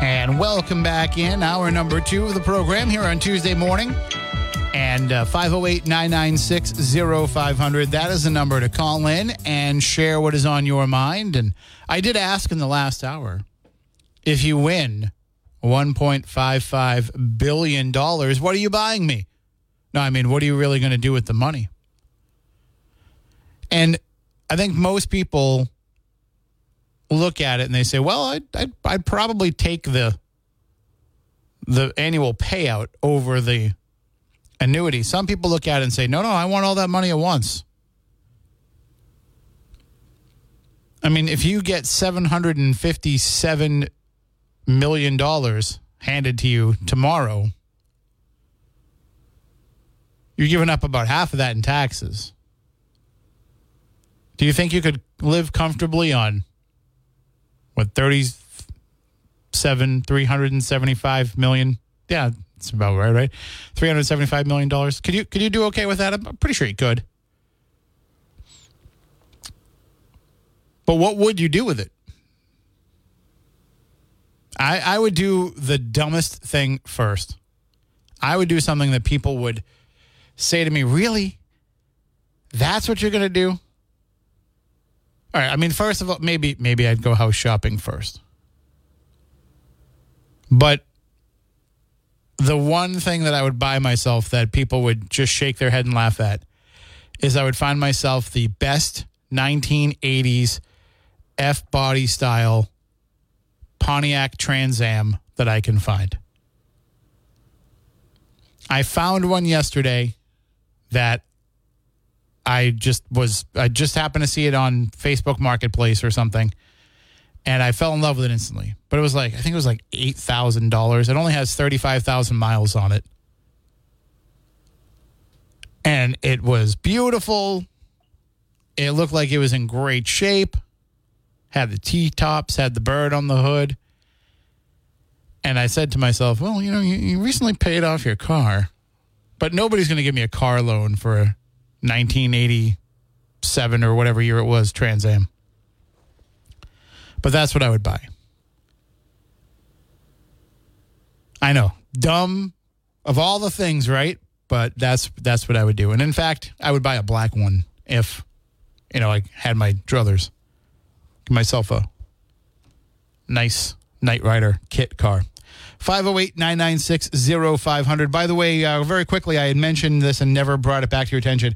And welcome back in hour number two of the program here on Tuesday morning. And uh, 508 996 0500. That is the number to call in and share what is on your mind. And I did ask in the last hour if you win $1.55 billion, what are you buying me? No, I mean, what are you really going to do with the money? And I think most people look at it and they say, "Well, I'd, I'd, I'd probably take the the annual payout over the annuity." Some people look at it and say, "No, no, I want all that money at once." I mean, if you get seven hundred and fifty-seven million dollars handed to you tomorrow, you're giving up about half of that in taxes. Do you think you could live comfortably on what 37 375 million? Yeah it's about right right? 375 million dollars. Could you could you do okay with that? I'm pretty sure you could. But what would you do with it? I i would do the dumbest thing first. I would do something that people would say to me really? That's what you're going to do all right. I mean, first of all, maybe maybe I'd go house shopping first. But the one thing that I would buy myself that people would just shake their head and laugh at is I would find myself the best 1980s F body style Pontiac Trans Am that I can find. I found one yesterday that I just was I just happened to see it on Facebook Marketplace or something, and I fell in love with it instantly. But it was like I think it was like eight thousand dollars. It only has thirty five thousand miles on it, and it was beautiful. It looked like it was in great shape. Had the T tops, had the bird on the hood. And I said to myself, well, you know, you, you recently paid off your car, but nobody's going to give me a car loan for 1987 or whatever year it was Trans Am. But that's what I would buy. I know, dumb of all the things, right? But that's that's what I would do. And in fact, I would buy a black one if you know I had my druthers. Give myself a nice Knight Rider kit car. 508 996 0500. By the way, uh, very quickly, I had mentioned this and never brought it back to your attention.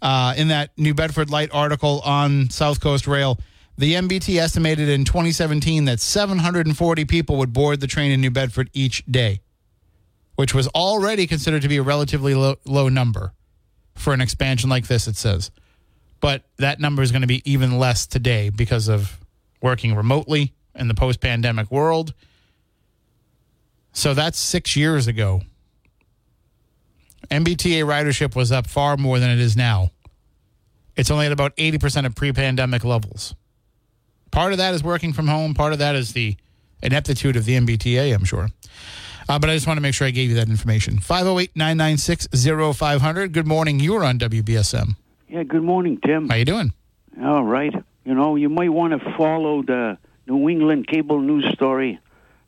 Uh, in that New Bedford Light article on South Coast Rail, the MBTA estimated in 2017 that 740 people would board the train in New Bedford each day, which was already considered to be a relatively low, low number for an expansion like this, it says. But that number is going to be even less today because of working remotely in the post pandemic world so that's six years ago. MBTA ridership was up far more than it is now. It's only at about 80% of pre pandemic levels. Part of that is working from home, part of that is the ineptitude of the MBTA, I'm sure. Uh, but I just want to make sure I gave you that information. 508 996 0500. Good morning. You're on WBSM. Yeah, good morning, Tim. How you doing? All right. You know, you might want to follow the New England cable news story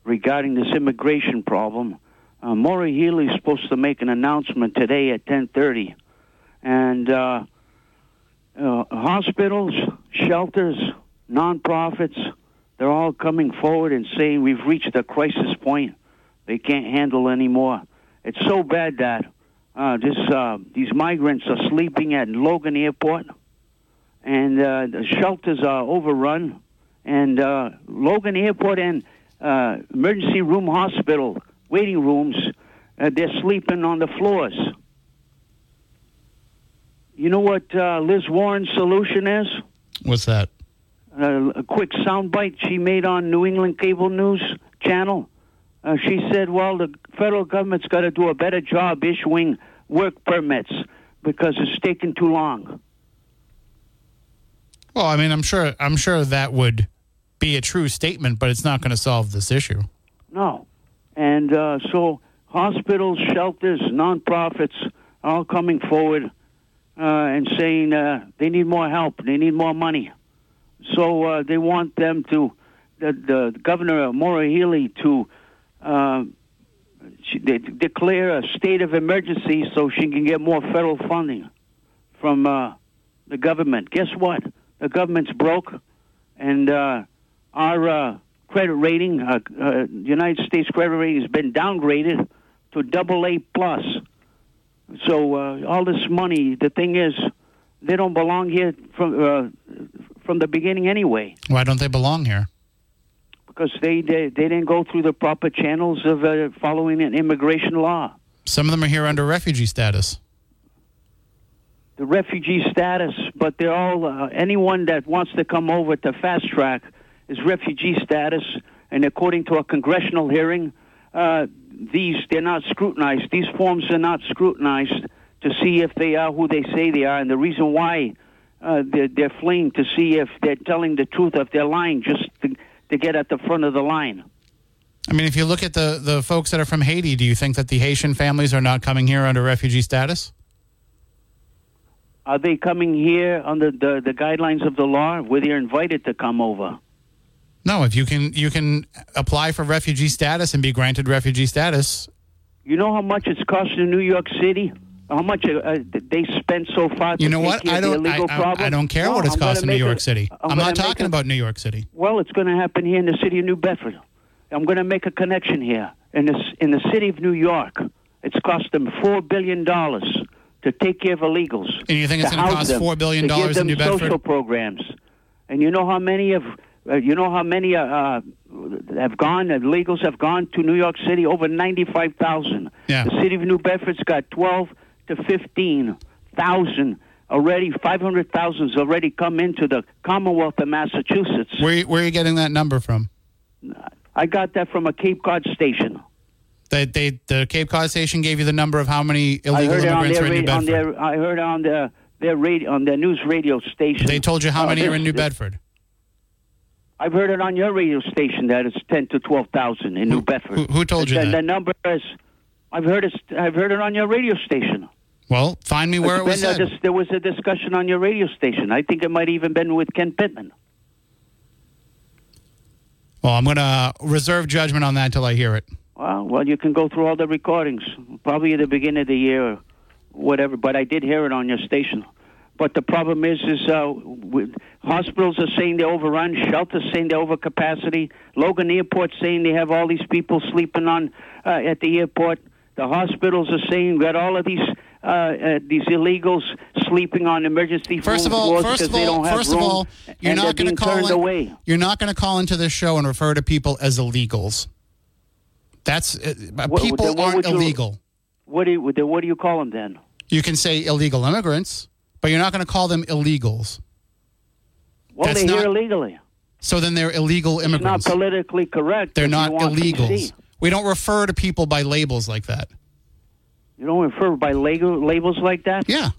regarding this immigration problem. Uh, Healey is supposed to make an announcement today at 10:30, and uh, uh, hospitals, shelters, nonprofits, they're all coming forward and saying we've reached a crisis point. They can't handle anymore. It's so bad that uh, this uh, these migrants are sleeping at Logan Airport, and uh, the shelters are overrun, and uh, Logan Airport and uh, emergency room hospital waiting rooms, uh, they're sleeping on the floors. You know what uh, Liz Warren's solution is? What's that? Uh, a quick soundbite she made on New England Cable News Channel. Uh, she said, "Well, the federal government's got to do a better job issuing work permits because it's taking too long." Well, I mean, I'm sure I'm sure that would be a true statement, but it's not going to solve this issue. No, and uh, so hospitals, shelters, nonprofits are all coming forward uh, and saying uh, they need more help, they need more money. So uh, they want them to, the, the governor Maura Healey to uh, declare a state of emergency so she can get more federal funding from uh, the government. Guess what? The government's broke, and our uh, credit rating, uh, uh, United States credit rating, has been downgraded to double A plus. So uh, all this money, the thing is, they don't belong here from uh, from the beginning anyway, Why don't they belong here? because they they, they didn't go through the proper channels of uh, following an immigration law. Some of them are here under refugee status. the refugee status, but they're all uh, anyone that wants to come over to fast track is refugee status, and according to a congressional hearing, uh, these they're not scrutinized. These forms are not scrutinized to see if they are who they say they are, and the reason why uh, they're, they're fleeing to see if they're telling the truth, if they're lying, just to, to get at the front of the line. I mean, if you look at the, the folks that are from Haiti, do you think that the Haitian families are not coming here under refugee status? Are they coming here under the, the guidelines of the law, where they're invited to come over? No, if you can you can apply for refugee status and be granted refugee status. You know how much it's costing New York City? How much uh, uh, they spent so far? To You know what? I don't I, illegal I- I don't care Well, what it's I'm costing New York it- City. I'm I'm, not talking a- about New York City. Well, it's going to happen here in the city of New Bedford. I'm going to make a connection here. In the, in the city of New York, it's cost them $4 billion to take care of illegals. And you think it's to gonna cost them, $4 billion in New Bedford? social programs. And you know how many of uh, you know how many uh, uh, have gone illegals have gone to New York City over 95,000. Yeah. The city of New Bedford's got 12 to 15,000 already 500,000 has already come into the Commonwealth of Massachusetts. Where where are you getting that number from? I got that from a Cape Cod station. They, they the Cape Cod station gave you the number of how many illegal heard it on immigrants are in New Bedford. their I heard it on their their radio on their news radio station. They told you how Uh, many are in New Bedford. I've heard it on your radio station that it's ten to twelve thousand in New Bedford. who- who told you and that? The number is. I've heard it. I've heard it on your radio station. Well, find me where it was been, uh, there was a discussion on your radio station. I think it might even been with Ken Pittman. Well, I'm going to reserve judgment on that until I hear it. Well, well, you can go through all the recordings, probably at the beginning of the year or whatever. But I did hear it on your station. But the problem is, is uh, hospitals are saying they're overrun, shelters saying they're over capacity. Logan Airport saying they have all these people sleeping on uh, at the airport. The hospitals are saying got all of these uh, uh, these illegals sleeping on emergency First of all, first because of they all, don't have first of all, you're not going to call in, away. You're not going to call into this show and refer to people as illegals. That's uh, What- people aren't you- illegal. What do you, what do you call them then? You can say illegal immigrants, but you're not going to call them illegals. Well, That's they're here not- illegally. So then they're illegal It's not politically correct. They're not illegals. We don't refer to people by labels like that. You don't refer by label, labels like that? Yeah.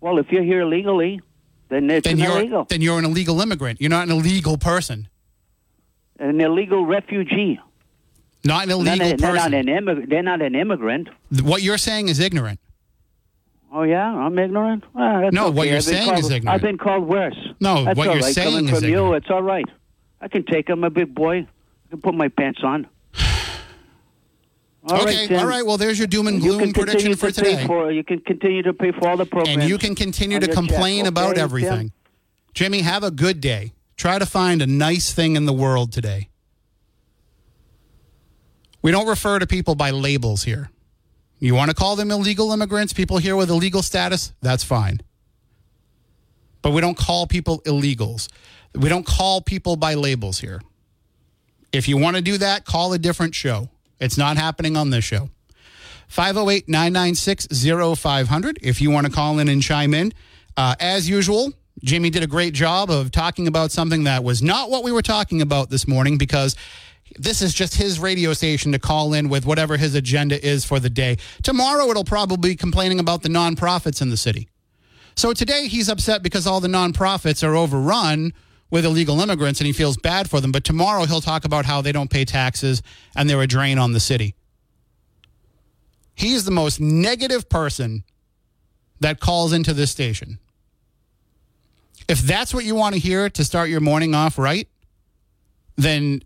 Well, if you're here illegally, then it's Then you're illegal. then you're an illegal immigrant. You're not an illegal person. An illegal refugee. Not an They're illegal not, they're, not person. an immig- they're not an immigrant. What you're saying is ignorant. Oh, yeah? I'm ignorant? Ah, that's No, what you're saying called- is ignorant. I've been called worse. No, That's what you're right. saying Coming is from you, ignorant. it's all right. I can take them. I'm a big boy. I can put my pants on. All okay, right, all right. Well, there's your doom and gloom prediction for today. For, you can continue to pay for all the programs. and you can continue to complain about okay, Tim? everything. Jimmy, have a good day. Try to find a nice thing in the world today. We don't refer to people by labels here. You want to call them illegal immigrants, people here with illegal status, that's fine. But we don't call people illegals. We don't call people by labels here. If you want to do that, call a different show. It's not happening on this show. 508 996 0500 if you want to call in and chime in. Uh, as usual, Jimmy did a great job of talking about something that was not what we were talking about this morning because this is just his radio station to call in with whatever his agenda is for the day. Tomorrow it'll probably be complaining about the nonprofits in the city. So today he's upset because all the nonprofits are overrun with illegal immigrants and he feels bad for them. But tomorrow he'll talk about how they don't pay taxes and they're a drain on the city. He's the most negative person that calls into this station. If that's what you want to hear to start your morning off right, then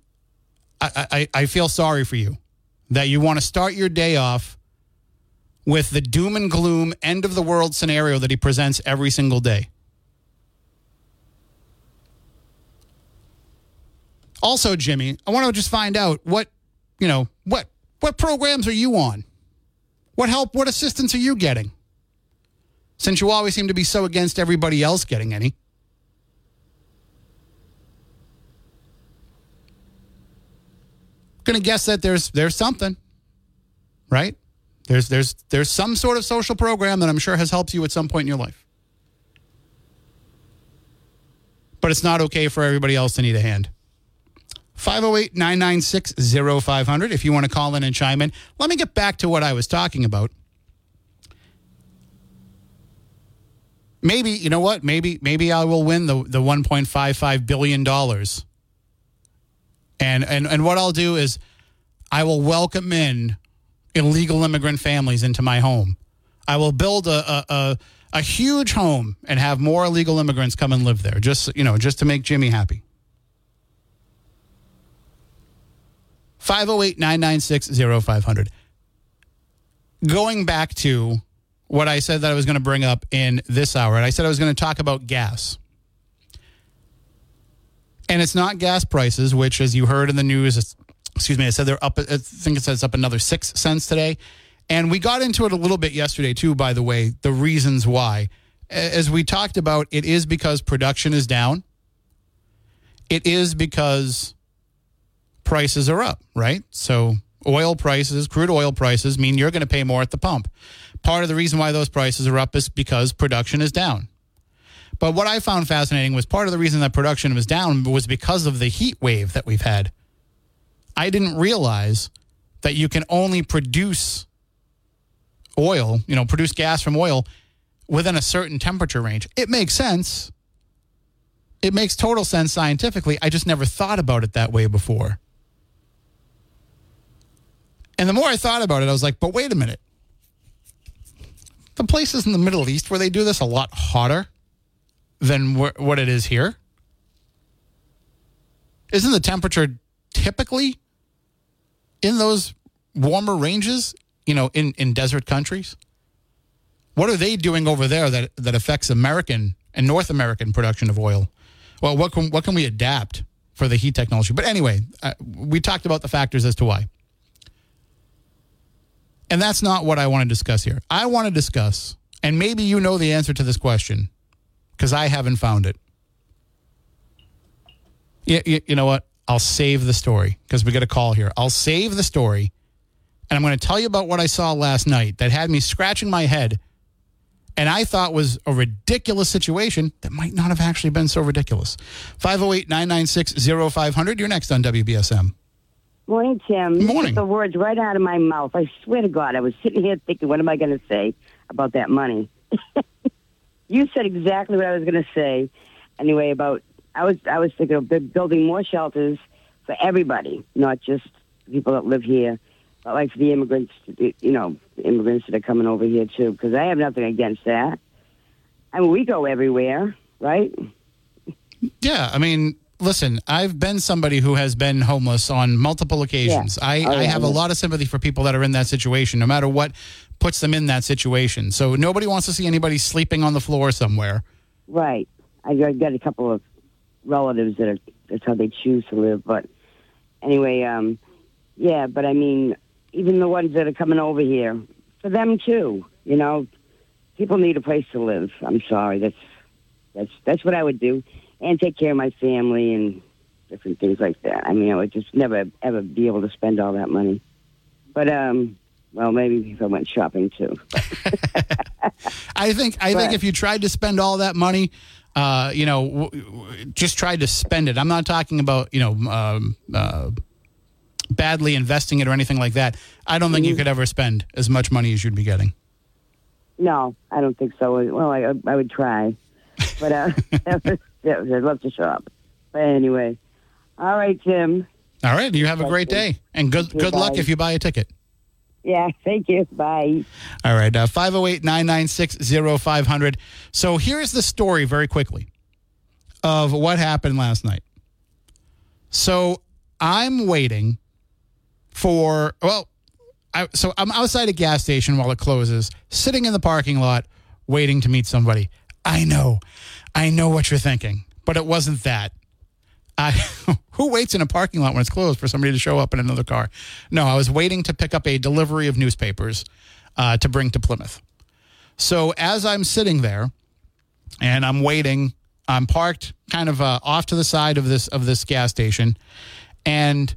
I, I, feel sorry for you that you want to start your day off with the doom and gloom end of the world scenario that he presents every single day. Also, Jimmy, I want to just find out what, you know, what what programs are you on? What help, what assistance are you getting? Since you always seem to be so against everybody else getting any. Gonna guess that there's there's something, right? There's there's there's some sort of social program that I'm sure has helped you at some point in your life. But it's not okay for everybody else to need a hand. 508 996 0500 if you want to call in and chime in. Let me get back to what I was talking about. Maybe, you know what? Maybe maybe I will win the, the $1.55 billion. And, and, and what I'll do is I will welcome in illegal immigrant families into my home. I will build a, a, a, a huge home and have more illegal immigrants come and live there, just, you know, just to make Jimmy happy. 508 996 0500. Going back to what I said that I was going to bring up in this hour, and I said I was going to talk about gas. And it's not gas prices, which, as you heard in the news, excuse me, I said they're up, I think it says up another six cents today. And we got into it a little bit yesterday, too, by the way, the reasons why. As we talked about, it is because production is down. It is because prices are up, right? So oil prices, crude oil prices mean you're going to pay more at the pump. Part of the reason why those prices are up is because production is down. But what I found fascinating was part of the reason that production was down was because of the heat wave that we've had. I didn't realize that you can only produce oil, you know, produce gas from oil within a certain temperature range. It makes sense. It makes total sense scientifically. I just never thought about it that way before. And the more I thought about it, I was like, but wait a minute. The places in the Middle East where they do this a lot hotter than wh- what it is here. Isn't the temperature typically in those warmer ranges, you know, in, in desert countries? What are they doing over there that, that affects American and North American production of oil? Well, what can, what can we adapt for the heat technology? But anyway, uh, we talked about the factors as to why. And that's not what I want to discuss here. I want to discuss, and maybe you know the answer to this question because I haven't found it. You, you, you, know what? I'll save the story because we got a call here. I'll save the story, and I'm going to tell you about what I saw last night that had me scratching my head, and I thought was a ridiculous situation that might not have actually been so ridiculous. 508 996 0500. You're next on WBSM. Morning, Tim. Morning. the words right out of my mouth. I swear to God, I was sitting here thinking, what am I going to say about that money? you said exactly what I was going to say. Anyway, about I was I was thinking of building more shelters for everybody, not just people that live here, but like for the immigrants, you know, immigrants that are coming over here too. Because I have nothing against that. I mean, we go everywhere, right? Yeah, I mean, listen, I've been somebody who has been homeless on multiple occasions. Yeah. I, Oh, I have a lot of sympathy for people that are in that situation, no matter what puts them in that situation. So nobody wants to see anybody sleeping on the floor somewhere. Right. I got got a couple of relatives that are that's how they choose to live. But anyway, um, yeah. But I mean, even the ones that are coming over here, for them too. You know, people need a place to live. I'm sorry. That's that's that's what I would do, and take care of my family and different things like that. I mean, I would just never ever be able to spend all that money. But um, well, maybe if I went shopping too. I think I think if you tried to spend all that money, uh, you know, w- w- just tried to spend it. I'm not talking about you know um, uh, badly investing it or anything like that, I don't think you could ever spend as much money as you'd be getting. No, I don't think so. Well, I, I would try, but uh, I'd love to shop. But anyway, all right, Tim. All right, you have a great day, and good good luck if you buy a ticket. Yeah, thank you. Bye. All right, uh, 508 996 0500. So here's the story very quickly of what happened last night. So I'm waiting for, well, I, so I'm outside a gas station while it closes, sitting in the parking lot, waiting to meet somebody. I know, I know what you're thinking, but it wasn't that. I, who waits in a parking lot when it's closed for somebody to show up in another car? No, I was waiting to pick up a delivery of newspapers uh, to bring to Plymouth. So as I'm sitting there and I'm waiting, I'm parked kind of uh, off to the side of this of this gas station, and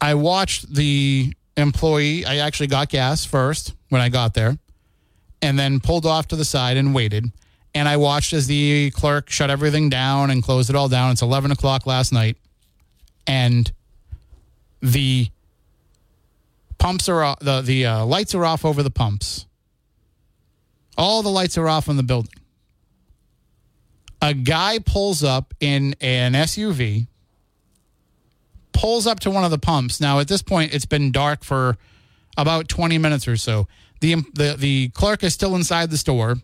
I watched the employee. I actually got gas first when I got there, and then pulled off to the side and waited. And I watched as the clerk shut everything down and closed it all down. It's 11 o'clock last night. And the pumps are off, the, the uh, lights are off over the pumps. All the lights are off in the building. A guy pulls up in an SUV, pulls up to one of the pumps. Now, at this point, it's been dark for about 20 minutes or so. The, the, the clerk is still inside the store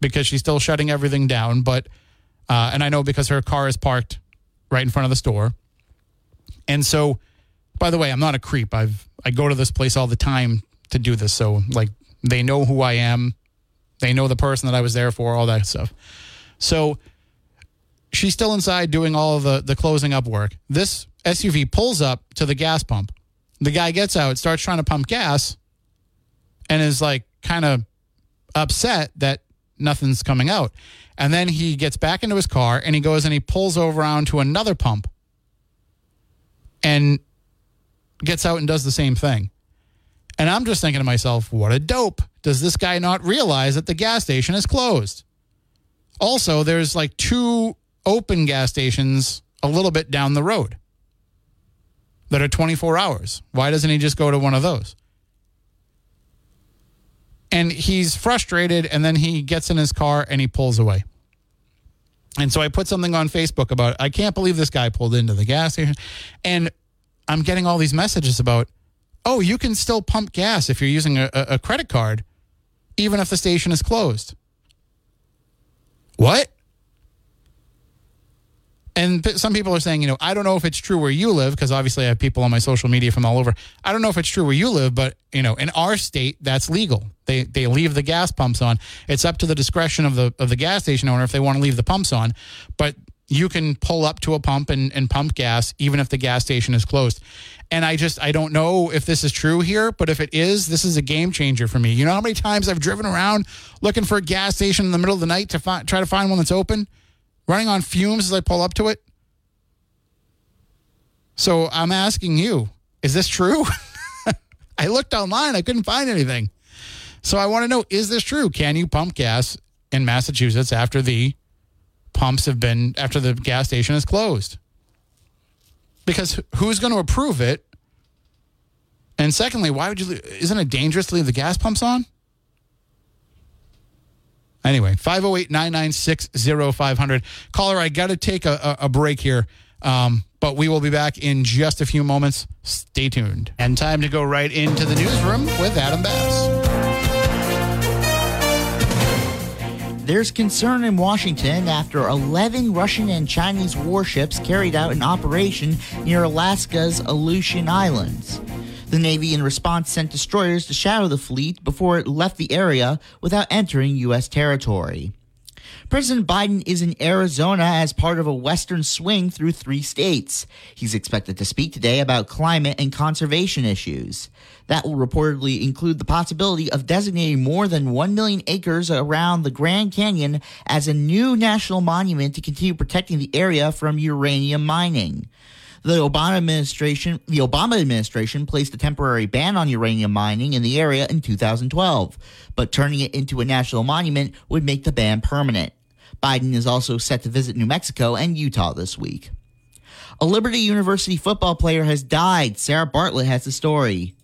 because she's still shutting everything down. But, uh, and I know because her car is parked right in front of the store. And so, by the way, I'm not a creep. I've, I go to this place all the time to do this. So, like, they know who I am. They know the person that I was there for, all that stuff. So, she's still inside doing all the, the closing up work. This SUV pulls up to the gas pump. The guy gets out, starts trying to pump gas, and is like kind of upset that nothing's coming out. And then he gets back into his car and he goes and he pulls over onto another pump and gets out and does the same thing. And I'm just thinking to myself, what a dope. Does this guy not realize that the gas station is closed? Also, there's like two open gas stations a little bit down the road that are 24 hours. Why doesn't he just go to one of those? And he's frustrated, and then he gets in his car and he pulls away. And so I put something on Facebook about I can't believe this guy pulled into the gas station. And I'm getting all these messages about, oh, you can still pump gas if you're using a, a credit card, even if the station is closed. What? And some people are saying, you know, I don't know if it's true where you live because obviously I have people on my social media from all over. I don't know if it's true where you live, but you know, in our state, that's legal. They they leave the gas pumps on. It's up to the discretion of the of the gas station owner if they want to leave the pumps on, but you can pull up to a pump and, and pump gas even if the gas station is closed. And I just I don't know if this is true here, but if it is, this is a game changer for me. You know how many times I've driven around looking for a gas station in the middle of the night to find, try to find one that's open? Running on fumes as I pull up to it. So I'm asking you, is this true? I looked online, I couldn't find anything. So I want to know, is this true? Can you pump gas in Massachusetts after the pumps have been, after the gas station is closed? Because who's going to approve it? And secondly, why would you, isn't it dangerous to leave the gas pumps on? Anyway, 508 996 0500. Caller, I got to take a, a, a break here, um, but we will be back in just a few moments. Stay tuned. And time to go right into the newsroom with Adam Bass. There's concern in Washington after 11 Russian and Chinese warships carried out an operation near Alaska's Aleutian Islands. The Navy, in response, sent destroyers to shadow the fleet before it left the area without entering U.S. territory. President Biden is in Arizona as part of a Western swing through three states. He's expected to speak today about climate and conservation issues. That will reportedly include the possibility of designating more than 1 million acres around the Grand Canyon as a new national monument to continue protecting the area from uranium mining. The Obama administration, the Obama administration placed a temporary ban on uranium mining in the area in 2012, but turning it into a national monument would make the ban permanent. Biden is also set to visit New Mexico and Utah this week. A Liberty University football player has died. Sarah Bartlett has the story.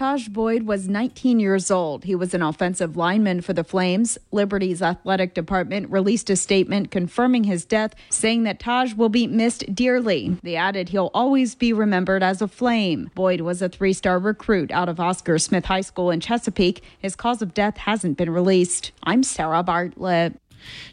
Taj Boyd was 19 years old. He was an offensive lineman for the Flames. Liberty's athletic department released a statement confirming his death, saying that Taj will be missed dearly. They added he'll always be remembered as a Flame. Boyd was a three star recruit out of Oscar Smith High School in Chesapeake. His cause of death hasn't been released. I'm Sarah Bartlett.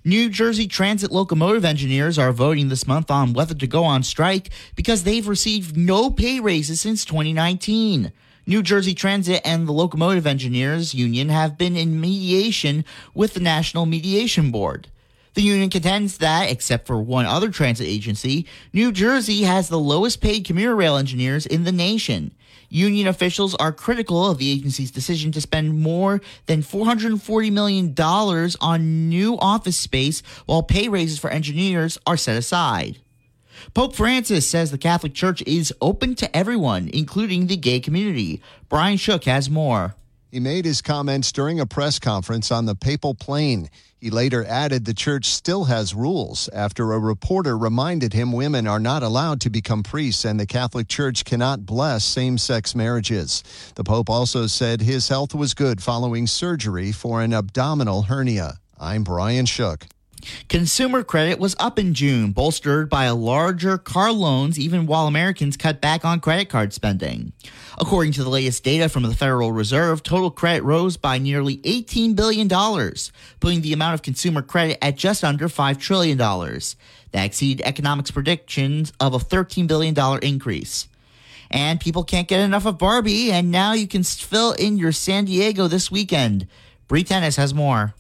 New Jersey Transit locomotive engineers are voting this month on whether to go on strike because they've received no pay raises since 2019. New Jersey Transit and the Locomotive Engineers Union have been in mediation with the National Mediation Board. The union contends that, except for one other transit agency, New Jersey has the lowest paid commuter rail engineers in the nation. Union officials are critical of the agency's decision to spend more than $440 million on new office space while pay raises for engineers are set aside. Pope Francis says the Catholic Church is open to everyone, including the gay community. Brian Shook has more. He made his comments during a press conference on the papal plane. He later added the church still has rules after a reporter reminded him women are not allowed to become priests and the Catholic Church cannot bless same sex marriages. The Pope also said his health was good following surgery for an abdominal hernia. I'm Brian Shook. Consumer credit was up in June, bolstered by larger car loans, even while Americans cut back on credit card spending. According to the latest data from the Federal Reserve, total credit rose by nearly $18 billion, putting the amount of consumer credit at just under $5 trillion. That exceeded economics predictions of a $13 billion increase. And people can't get enough of Barbie, and now you can fill in your San Diego this weekend. Bree Tennis has more.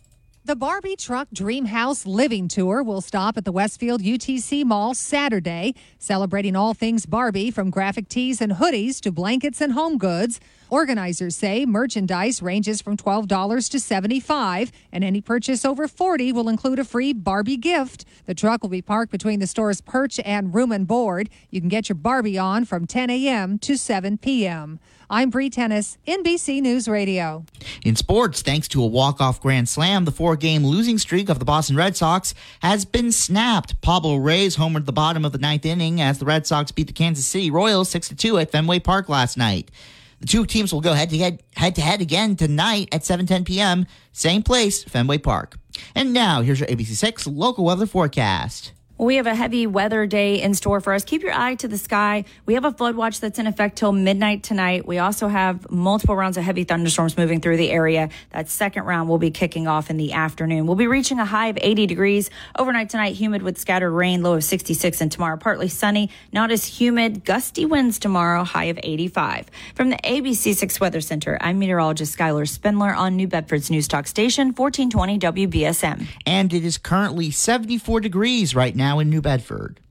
The Barbie Truck Dream House Living Tour will stop at the Westfield UTC Mall Saturday, celebrating all things Barbie from graphic tees and hoodies to blankets and home goods. Organizers say merchandise ranges from $12 to $75, and any purchase over 40 will include a free Barbie gift. The truck will be parked between the store's Pirch and room and board. You can get your Barbie on from 10 a.m. to 7 p.m. I'm Bree Tennis, NBC News Radio. In sports, thanks to a walk-off grand slam, the four-game losing streak of the Boston Red Sox has been snapped. Pablo Reyes homered the bottom of the ninth inning as the Red Sox beat the Kansas City Royals 6-2 at Fenway Park last night. The two teams will go head to head, head to head again tonight at 7:10 p.m. Same place, Fenway Park. And now, here's your ABC6 local weather forecast. We have a heavy weather day in store for us. Keep your eye to the sky. We have a flood watch that's in effect till midnight tonight. We also have multiple rounds of heavy thunderstorms moving through the area. That second round will be kicking off in the afternoon. We'll be reaching a high of 80 degrees overnight tonight, humid with scattered rain, low of 66, and tomorrow partly sunny, not as humid, gusty winds tomorrow, high of 85. From the ABC6 Weather Center, I'm meteorologist Skylar Spindler on New Bedford's News Talk Station, 1420 WBSM. And it is currently 74 degrees right now now in New Bedford.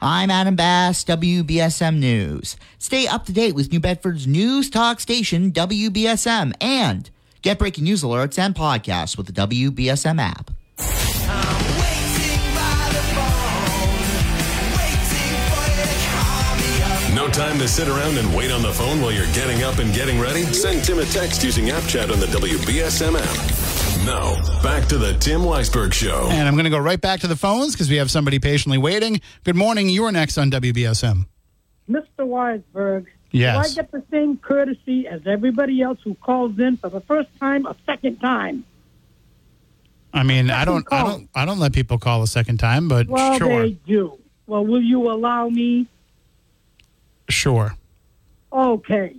I'm Adam Bass, WBSM News. Stay up to date with New Bedford's news talk station, WBSM, and get breaking news alerts and podcasts with the WBSM app. No time to sit around and wait on the phone while you're getting up and getting ready? Send Tim a text using App Chat on the WBSM app. Now, back to the Tim Weisberg Show. And I'm going to go right back to the phones because we have somebody patiently waiting. Good morning. You're next on WBSM. Mr. Weisberg, Yes. do I get the same courtesy as everybody else who calls in for the first time, a second time? I mean, I don't, I don't, I don't let people call a second time, but Well, sure, they do. Well, will you allow me? sure. Okay.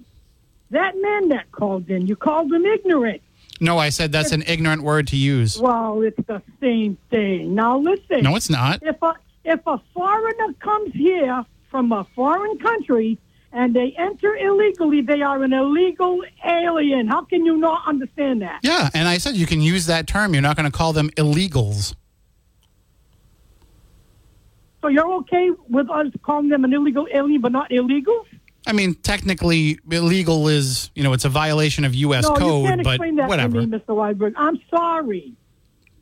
That man that called in, you called him ignorant. No, I said that's an ignorant word to use. Well, it's the same thing. Now listen. No, it's not. If a if a foreigner comes here from a foreign country and they enter illegally, they are an illegal alien. How can you not understand that? Yeah, and I said you can use that term. You're not going to call them illegals. So you're okay with us calling them an illegal alien, but not illegals? I mean, technically, illegal is you know it's a violation of U.S. no, you code, can't but explain that whatever. to me, Mr. Weisberg. I'm sorry.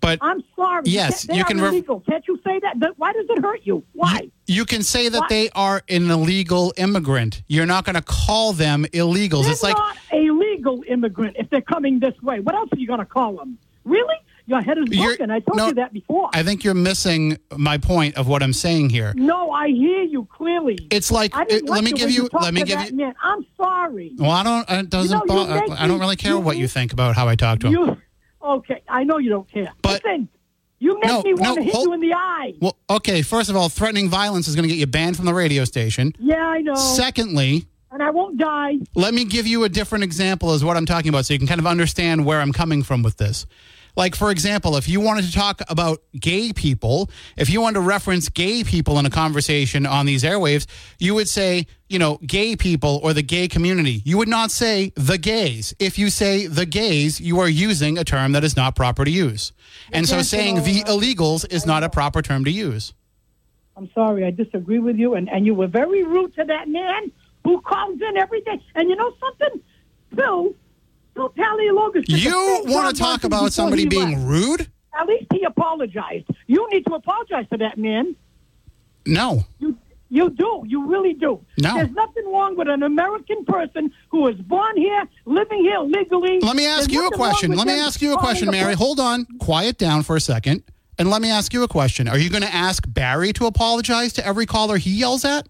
But I'm sorry. Yes, they you are can rev- illegal. Can't you say that? Why does it hurt you? Why? you can say that What? they are an illegal immigrant. You're not going to call them illegals. They're it's like not a legal immigrant if they're coming this way. What else are you going to call them? Really? Your head is broken. I told no, you that before. I think you're missing my point of what I'm saying here. no, I hear you clearly. It's like I didn't uh, it- like let me give you let me give you Man. I'm sorry. Well, I don't uh, it doesn't You know, you bo- I don't really care you- what you think about how I talk to him. You okay? I know you don't care. But- Listen, you make No, me want no, to hit hold- you in the eye. Well, okay, first of all, threatening violence is going to get you banned from the radio station. Yeah, I know. Secondly, and I won't die. let me give you a different example as what I'm talking about so you can kind of understand where I'm coming from with this. Like, for example, if you wanted to talk about gay people, if you wanted to reference gay people in a conversation on these airwaves, you would say, you know, gay people or the gay community. You would not say the gays. If you say the gays, you are using a term that is not proper to use. And so saying the illegals is not a proper term to use. I'm sorry, I disagree with you, and, and you were very rude to that man who calls in every day. And you know something, Phil, Took a You want to talk about somebody being left. rude? At least he apologized. You need to apologize to that man. No. You you do. You really do. No. There's nothing wrong with an American person who was born here, living here legally. Let me ask There's you a question. Let me ask you a question, Mary. Hold on. Quiet down for a second. And let me ask you a question. Are you going to ask Barry to apologize to every caller he yells at?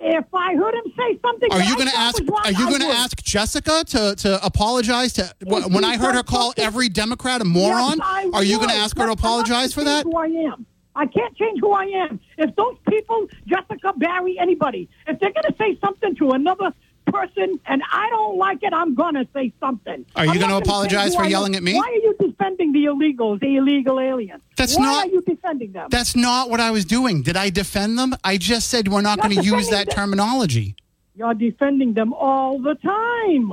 If I heard him say something, Are you going to ask wrong, are you going to ask Jessica to to apologize to If when I heard her call every Democrat a moron? Yes, are you going to ask her to but I'm not apologize for that? Who I am. I can't change who I am. If those people, Jessica, Barry, anybody, if they're going to say something to another person and I don't like it, I'm going to say something. Are you gonna apologize for yelling at me? Why are you defending the illegals, the illegal aliens? That's Why not- are you defending them? That's not what I was doing. Did I defend them? I just said we're not going to use that them. terminology. You're defending them all the time.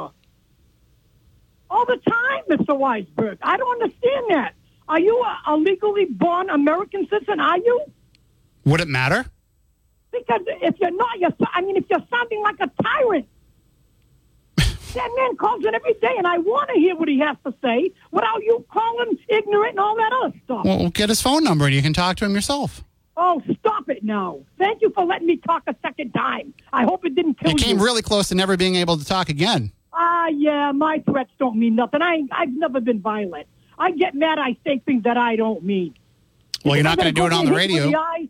All the time, Mr. Weisberg. I don't understand that. Are you a, a legally born American citizen? Are you? Would it matter? Because if you're not, you're, I mean, if you're sounding like a tyrant, that man calls in every day, and I want to hear what he has to say without you calling him ignorant and all that other stuff. Well, get his phone number and you can talk to him yourself. oh, stop it now. Thank you for letting me talk a second time. I hope it didn't kill You came really close to never being able to talk again. Ah, yeah, my threats don't mean nothing. I, I've never been violent. I get mad. I say things that I don't mean. Well, you're not going to do it on the you radio. the eye,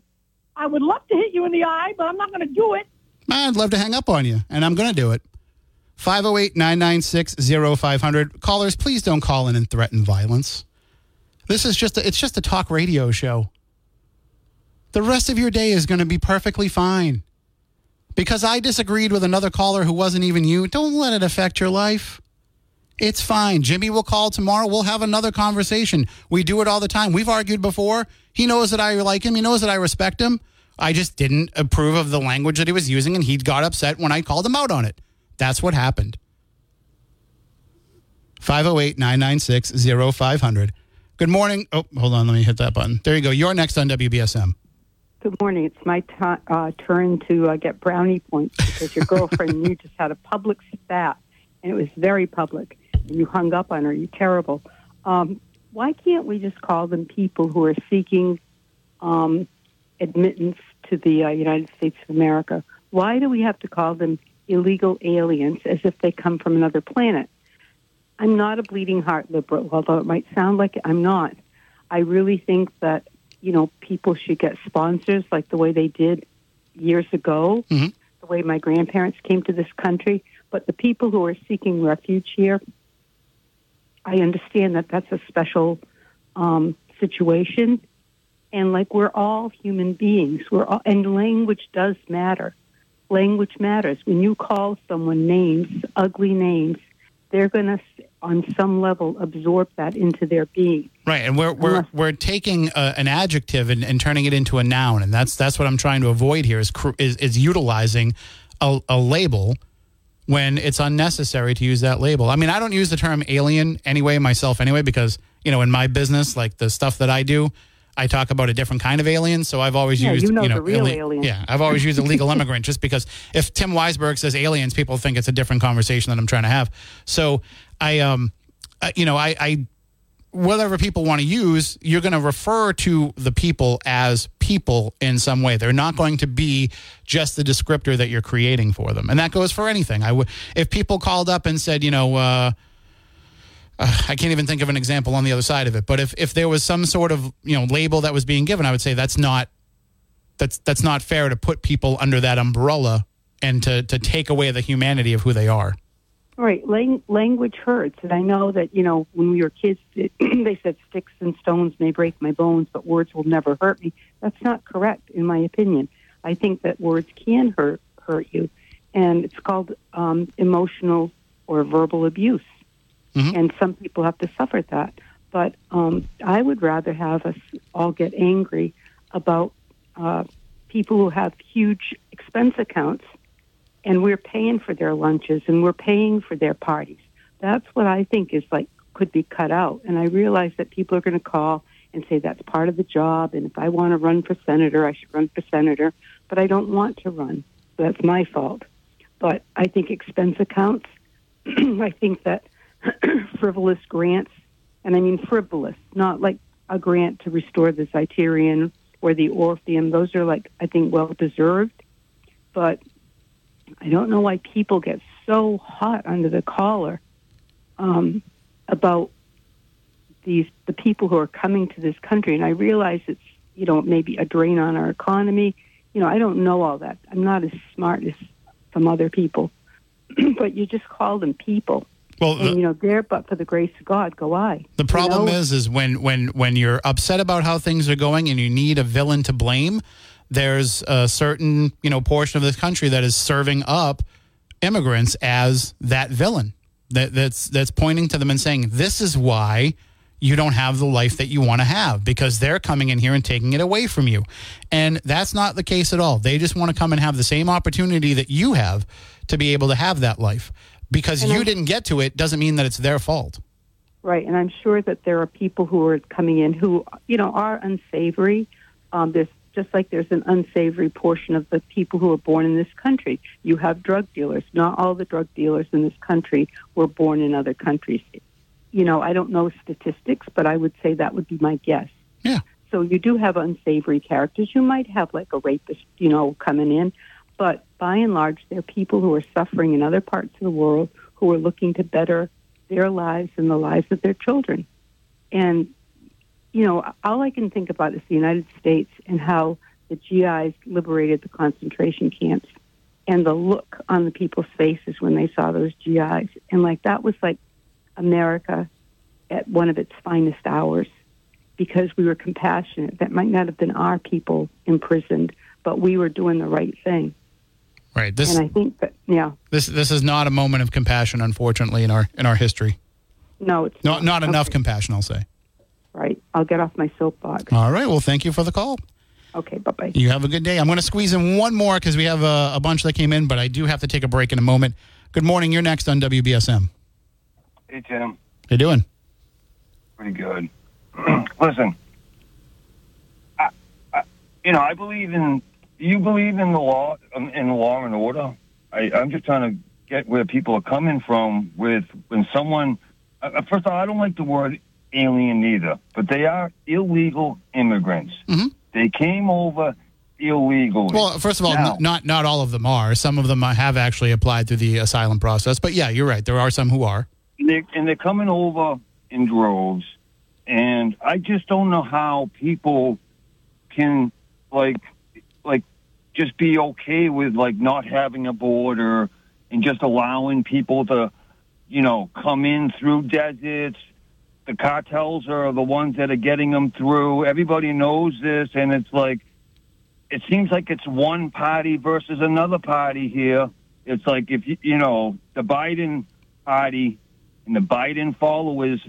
I would love to hit you in the eye, but I'm not going to do it. I'd love to hang up on you, and I'm going to do it. 508 996 0500. Callers, please don't call in and threaten violence. This is just a, it's just a talk radio show. The rest of your day is going to be perfectly fine. Because I disagreed with another caller who wasn't even you, don't let it affect your life. It's fine. Jimmy will call tomorrow. We'll have another conversation. We do it all the time. We've argued before. He knows that I like him. He knows that I respect him. I just didn't approve of the language that he was using, and he got upset when I called him out on it. That's what happened. 508 996 0500. Good morning. Oh, hold on. Let me hit that button. There you go. You're next on WBSM. Good morning. It's my ti uh, turn to uh, get brownie points because your girlfriend you just had a public spat, and it was very public. And you hung up on her. You're terrible. Um, why can't we just call them people who are seeking um, admittance to the uh, United States of America? Why do we have to call them illegal aliens as if they come from another planet? I'm not a bleeding heart liberal, although it might sound like it, I'm not. I really think that you know people should get sponsors like the way they did years ago, Mhm. the way my grandparents came to this country. But the people who are seeking refuge here, I understand that that's a special um, situation, and like we're all human beings, we're all, and language does matter. Language matters. When you call someone names, ugly names, they're going to, on some level, absorb that into their being. Right, and we're we're Unless- we're taking uh, an adjective and, and turning it into a noun, and that's that's what I'm trying to avoid here is is, is utilizing a, a label when it's unnecessary to use that label. I mean, I don't use the term alien anyway myself anyway because you know in my business, like the stuff that I do, I talk about a different kind of alien. So I've always Yeah, used you know you know the real alle- alien. Yeah, I've always used illegal immigrant just because if Tim Weisberg says aliens, people think it's a different conversation that I'm trying to have. So I um, uh, you know I. I whatever people want to use, you're going to refer to the people as people in some way. They're not going to be just the descriptor that you're creating for them, and that goes for anything. I would, if people called up and said, you know, uh, uh, I can't even think of an example on the other side of it. But if if there was some sort of you know label that was being given, I would say that's not that's that's not fair to put people under that umbrella and to to take away the humanity of who they are. Right, Lang- language hurts, and I know that you know when we were kids, they said sticks and stones may break my bones, but words will never hurt me. That's not correct, in my opinion. I think that words can hurt hurt you, and it's called um, emotional or verbal abuse, and some people have to suffer that. But um, I would rather have us all get angry about uh, people who have huge expense accounts and we're paying for their lunches and we're paying for their parties. That's what I think is like could be cut out. And I realize that people are going to call and say that's part of the job. And if I want to run for senator, I should run for senator. But I don't want to run. So that's my fault. But I think expense accounts. I think that frivolous grants, and I mean frivolous, not like a grant to restore the Zeiterion or the Orpheum. Those are like I think well deserved. But I don't know why people get so hot under the collar um, about these the people who are coming to this country. And I realize it's you know maybe a drain on our economy. You know I don't know all that. I'm not as smart as some other people, but you just call them people. Well, and you know, there but for the grace of God, go I. The problem You know? is, is when when when you're upset about how things are going and you need a villain to blame. There's a certain you know portion of this country that is serving up immigrants as that villain. That that's that's pointing to them and saying this is why you don't have the life that you want to have because they're coming in here and taking it away from you. And that's not the case at all. They just want to come and have the same opportunity that you have to be able to have that life. Because And you I- didn't get to it doesn't mean that it's their fault. Right, and I'm sure that there are people who are coming in who, you know, are unsavory. Um, there's just like there's an unsavory portion of the people who are born in this country. You have drug dealers. Not all the drug dealers in this country were born in other countries. You know, I don't know statistics, but I would say that would be my guess. Yeah. So you do have unsavory characters. You might have like a rapist, you know, coming in, but by and large, they're people who are suffering in other parts of the world who are looking to better their lives and the lives of their children. And, you know, all I can think about is the United States and how the GIs liberated the concentration camps and the look on the people's faces when they saw those GIs. And, like, that was like America at one of its finest hours because we were compassionate. That might not have been our people imprisoned, but we were doing the right thing. Right. This and I think that, yeah, this this is not a moment of compassion, unfortunately, in our in our history. no, it's Not not enough Okay. compassion, I'll say. right. I'll get off my soapbox. All right. Well, thank you for the call. Okay, bye bye. You have a good day. I'm going to squeeze in one more because we have a, a bunch that came in, but I do have to take a break in a moment. Good morning. You're next on WBSM. Hey, Tim. How you doing? Pretty good. Listen, I, I, you know, I believe in. Do you believe in the law, um, in law and order? I, I'm just trying to get where people are coming from with when someone. Uh, uh, first of all, I don't like the word alien either, but they are illegal immigrants. Mm-hmm. They came over illegally. Well, first of all, Now- n- not not all of them are. Some of them have actually applied through the asylum process. But yeah, you're right. There are some who are. and they're, and they're coming over in droves, and I just don't know how people can like just be okay with like not having a border and just allowing people to you know come in through deserts. The cartels are the ones that are getting them through. Everybody knows this, and it's like it seems like it's one party versus another party here. It's like if you you know the Biden party and the Biden followers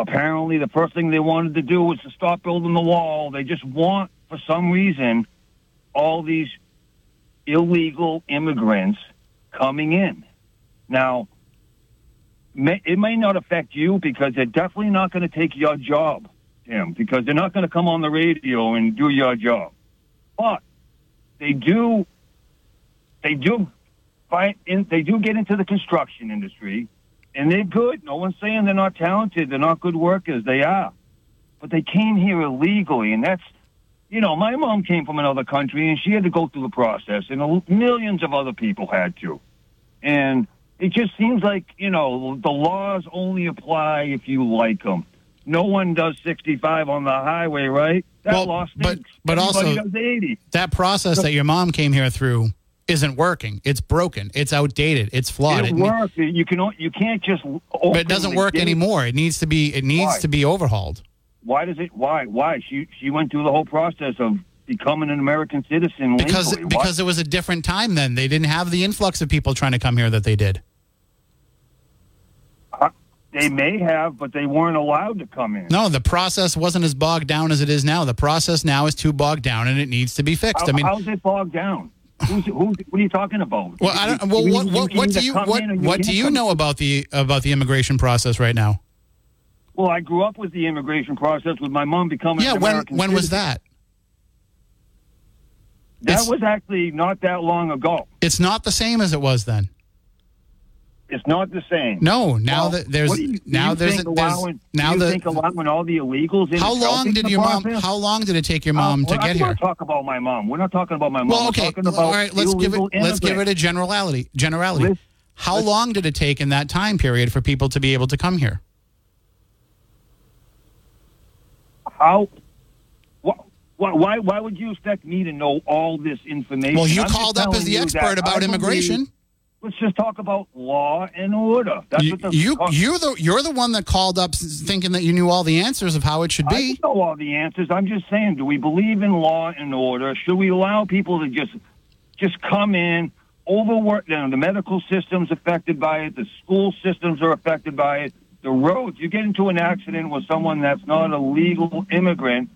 apparently the first thing they wanted to do was to stop building the wall. They just want, for some reason, all these illegal immigrants coming in. Now, may, it may not affect you because they're definitely not going to take your job, Tim, because they're not going to come on the radio and do your job. But they do, they do find in, they do get into the construction industry and they're good. No one's saying they're not talented. They're not good workers. They are. But they came here illegally, and that's, you know, my mom came from another country, and she had to go through the process, and millions of other people had to. And it just seems like you know the laws only apply if you like them. No one does 65 on the highway, right? That Well, law but- stinks. but Everybody also- does 80. That process that your mom came here through isn't working. It's broken. It's outdated. It's flawed. It It ne- works. You can you can't just. but it doesn't work anymore. It needs to be. It needs to be overhauled. Why does it? Why? Why? She she went through the whole process of becoming an American citizen Because legally. Why- because it was a different time then. They didn't have the influx of people trying to come here that they did. Uh, they may have, but they weren't allowed to come in. No, the process wasn't as bogged down as it is now. The process now is too bogged down, and it needs to be fixed. How, I mean, how's it bogged down? Who's, who, what are you talking about? well, I don't, well, what, what, what do you what, what do you know about the about the immigration process right now? Well, I grew up with the immigration process with my mom becoming Yeah, when American when was that? That It's- was actually not that long ago. It's not the same as it was then. It's not the same. No, now Well, that there's you- now there's, think there's allowing, now the think allowing all the illegals how long did your mom how long did it take your mom Uh, to get here? not talking about my mom. We're not talking about my mom. Well, We're okay, all right. Let's give it illegal let's give it a immigrants. generality. Generality. how long did it take in that time period for people to be able to come here? How? Why, why, why would you expect me to know all this information? Well, you I'm called up as the expert about immigration. believe- Let's just talk about law and order. That's You what the you you the you're the one that called up thinking that you knew all the answers of how it should be. don't know all the answers. I'm just saying, do we believe in law and order? Should we allow people to just just come in, overwork them? The medical system's affected by it. The school systems are affected by it. The roads. You get into an accident with someone that's not a legal immigrant,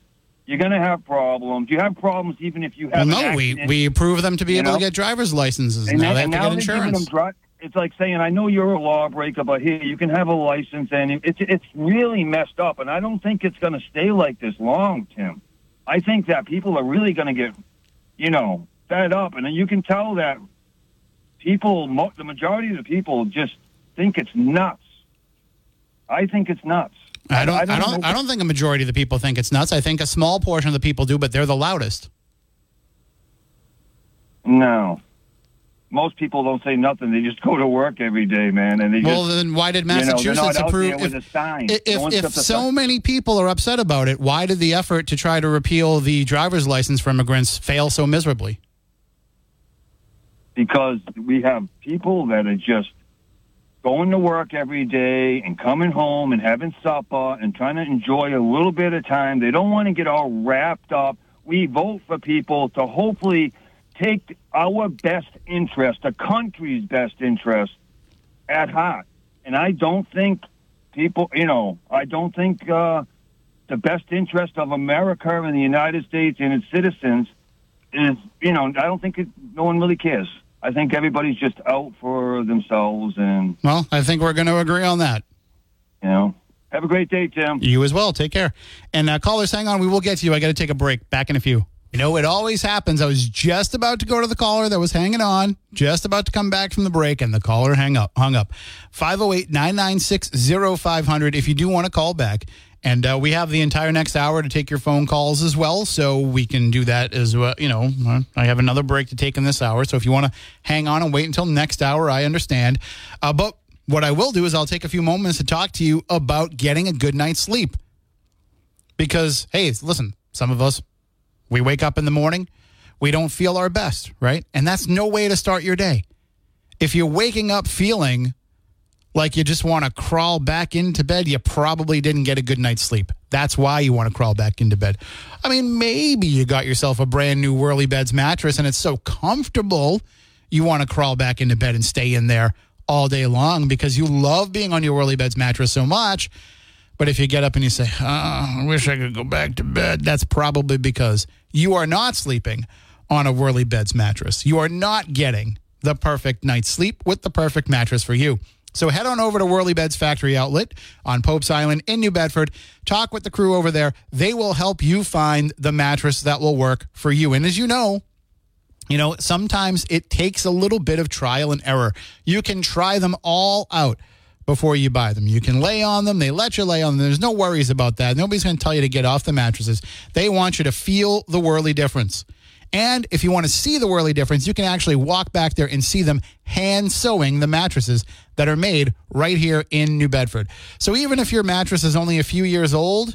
you're going to have problems. You have problems even if you have. Well, no, an we accident. we approve them to be able know? to get driver's licenses. And now they have to get insurance. it's like saying, "I know you're a lawbreaker, but here you can have a license," and it's it's really messed up. And I don't think it's going to stay like this long, Tim. I think that people are really going to get, you know, fed up, and then you can tell that people, the majority of the people, just think it's nuts. I think it's nuts. I don't I know- don't I don't think a majority of the people think it's nuts. I think a small portion of the people do, but they're the loudest. No. Most people don't say nothing. They just go to work every day, man, and they Well, just. then why did you know, Massachusetts approve? if- a sign. If, No if so many people are upset about it, why did the effort to try to repeal the driver's license for immigrants fail so miserably? because we have people that are just going to work every day and coming home and having supper and trying to enjoy a little bit of time. They don't want to get all wrapped up. We vote for people to hopefully take our best interest, the country's best interest, at heart. And I don't think people, you know, I don't think uh, the best interest of America and the United States and its citizens is, you know, I don't think it, no one really cares. I think everybody's just out for themselves and, Well, I think we're going to agree on that. you know, have a great day, Tim. You as well. Take care. And uh, callers, hang on. We will get to you. I got to take a break. Back in a few. You know, it always happens. I was just about to go to the caller that was hanging on, just about to come back from the break, and the caller hang up, hung up. 508 996 0500 if you do want to call back. And uh, we have the entire next hour to take your phone calls as well. So we can do that as well. You know, I have another break to take in this hour. So if you want to hang on and wait until next hour, I understand. Uh, but what I will do is I'll take a few moments to talk to you about getting a good night's sleep. Because, hey, listen, some of us, we wake up in the morning, we don't feel our best, right? And that's no way to start your day. If you're waking up feeling like you just want to crawl back into bed, you probably didn't get a good night's sleep. That's why you want to crawl back into bed. I mean, maybe you got yourself a brand new Whirly Beds mattress and it's so comfortable you want to crawl back into bed and stay in there all day long because you love being on your Whirly Beds mattress so much. But if you get up and you say, oh, I wish I could go back to bed, that's probably because you are not sleeping on a Whirly Beds mattress. You are not getting the perfect night's sleep with the perfect mattress for you. So head on over to Whirly Beds Factory Outlet on Pope's Island in New Bedford. Talk with the crew over there. They will help you find the mattress that will work for you. And as you know, you know, sometimes it takes a little bit of trial and error. You can try them all out before you buy them. You can lay on them. They let you lay on them. There's no worries about that. Nobody's going to tell you to get off the mattresses. They want you to feel the whirly difference. And if you want to see the Whirly difference, you can actually walk back there and see them hand sewing the mattresses that are made right here in New Bedford. So even if your mattress is only a few years old,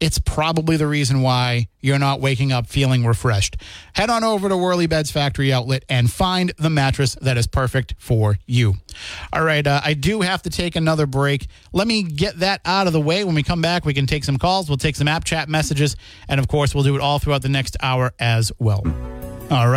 it's probably the reason why you're not waking up feeling refreshed. Head on over to Whirly Beds Factory Outlet and find the mattress that is perfect for you. All right, uh, I do have to take another break. Let me get that out of the way. When we come back, we can take some calls, we'll take some app chat messages, and of course, we'll do it all throughout the next hour as well. All right.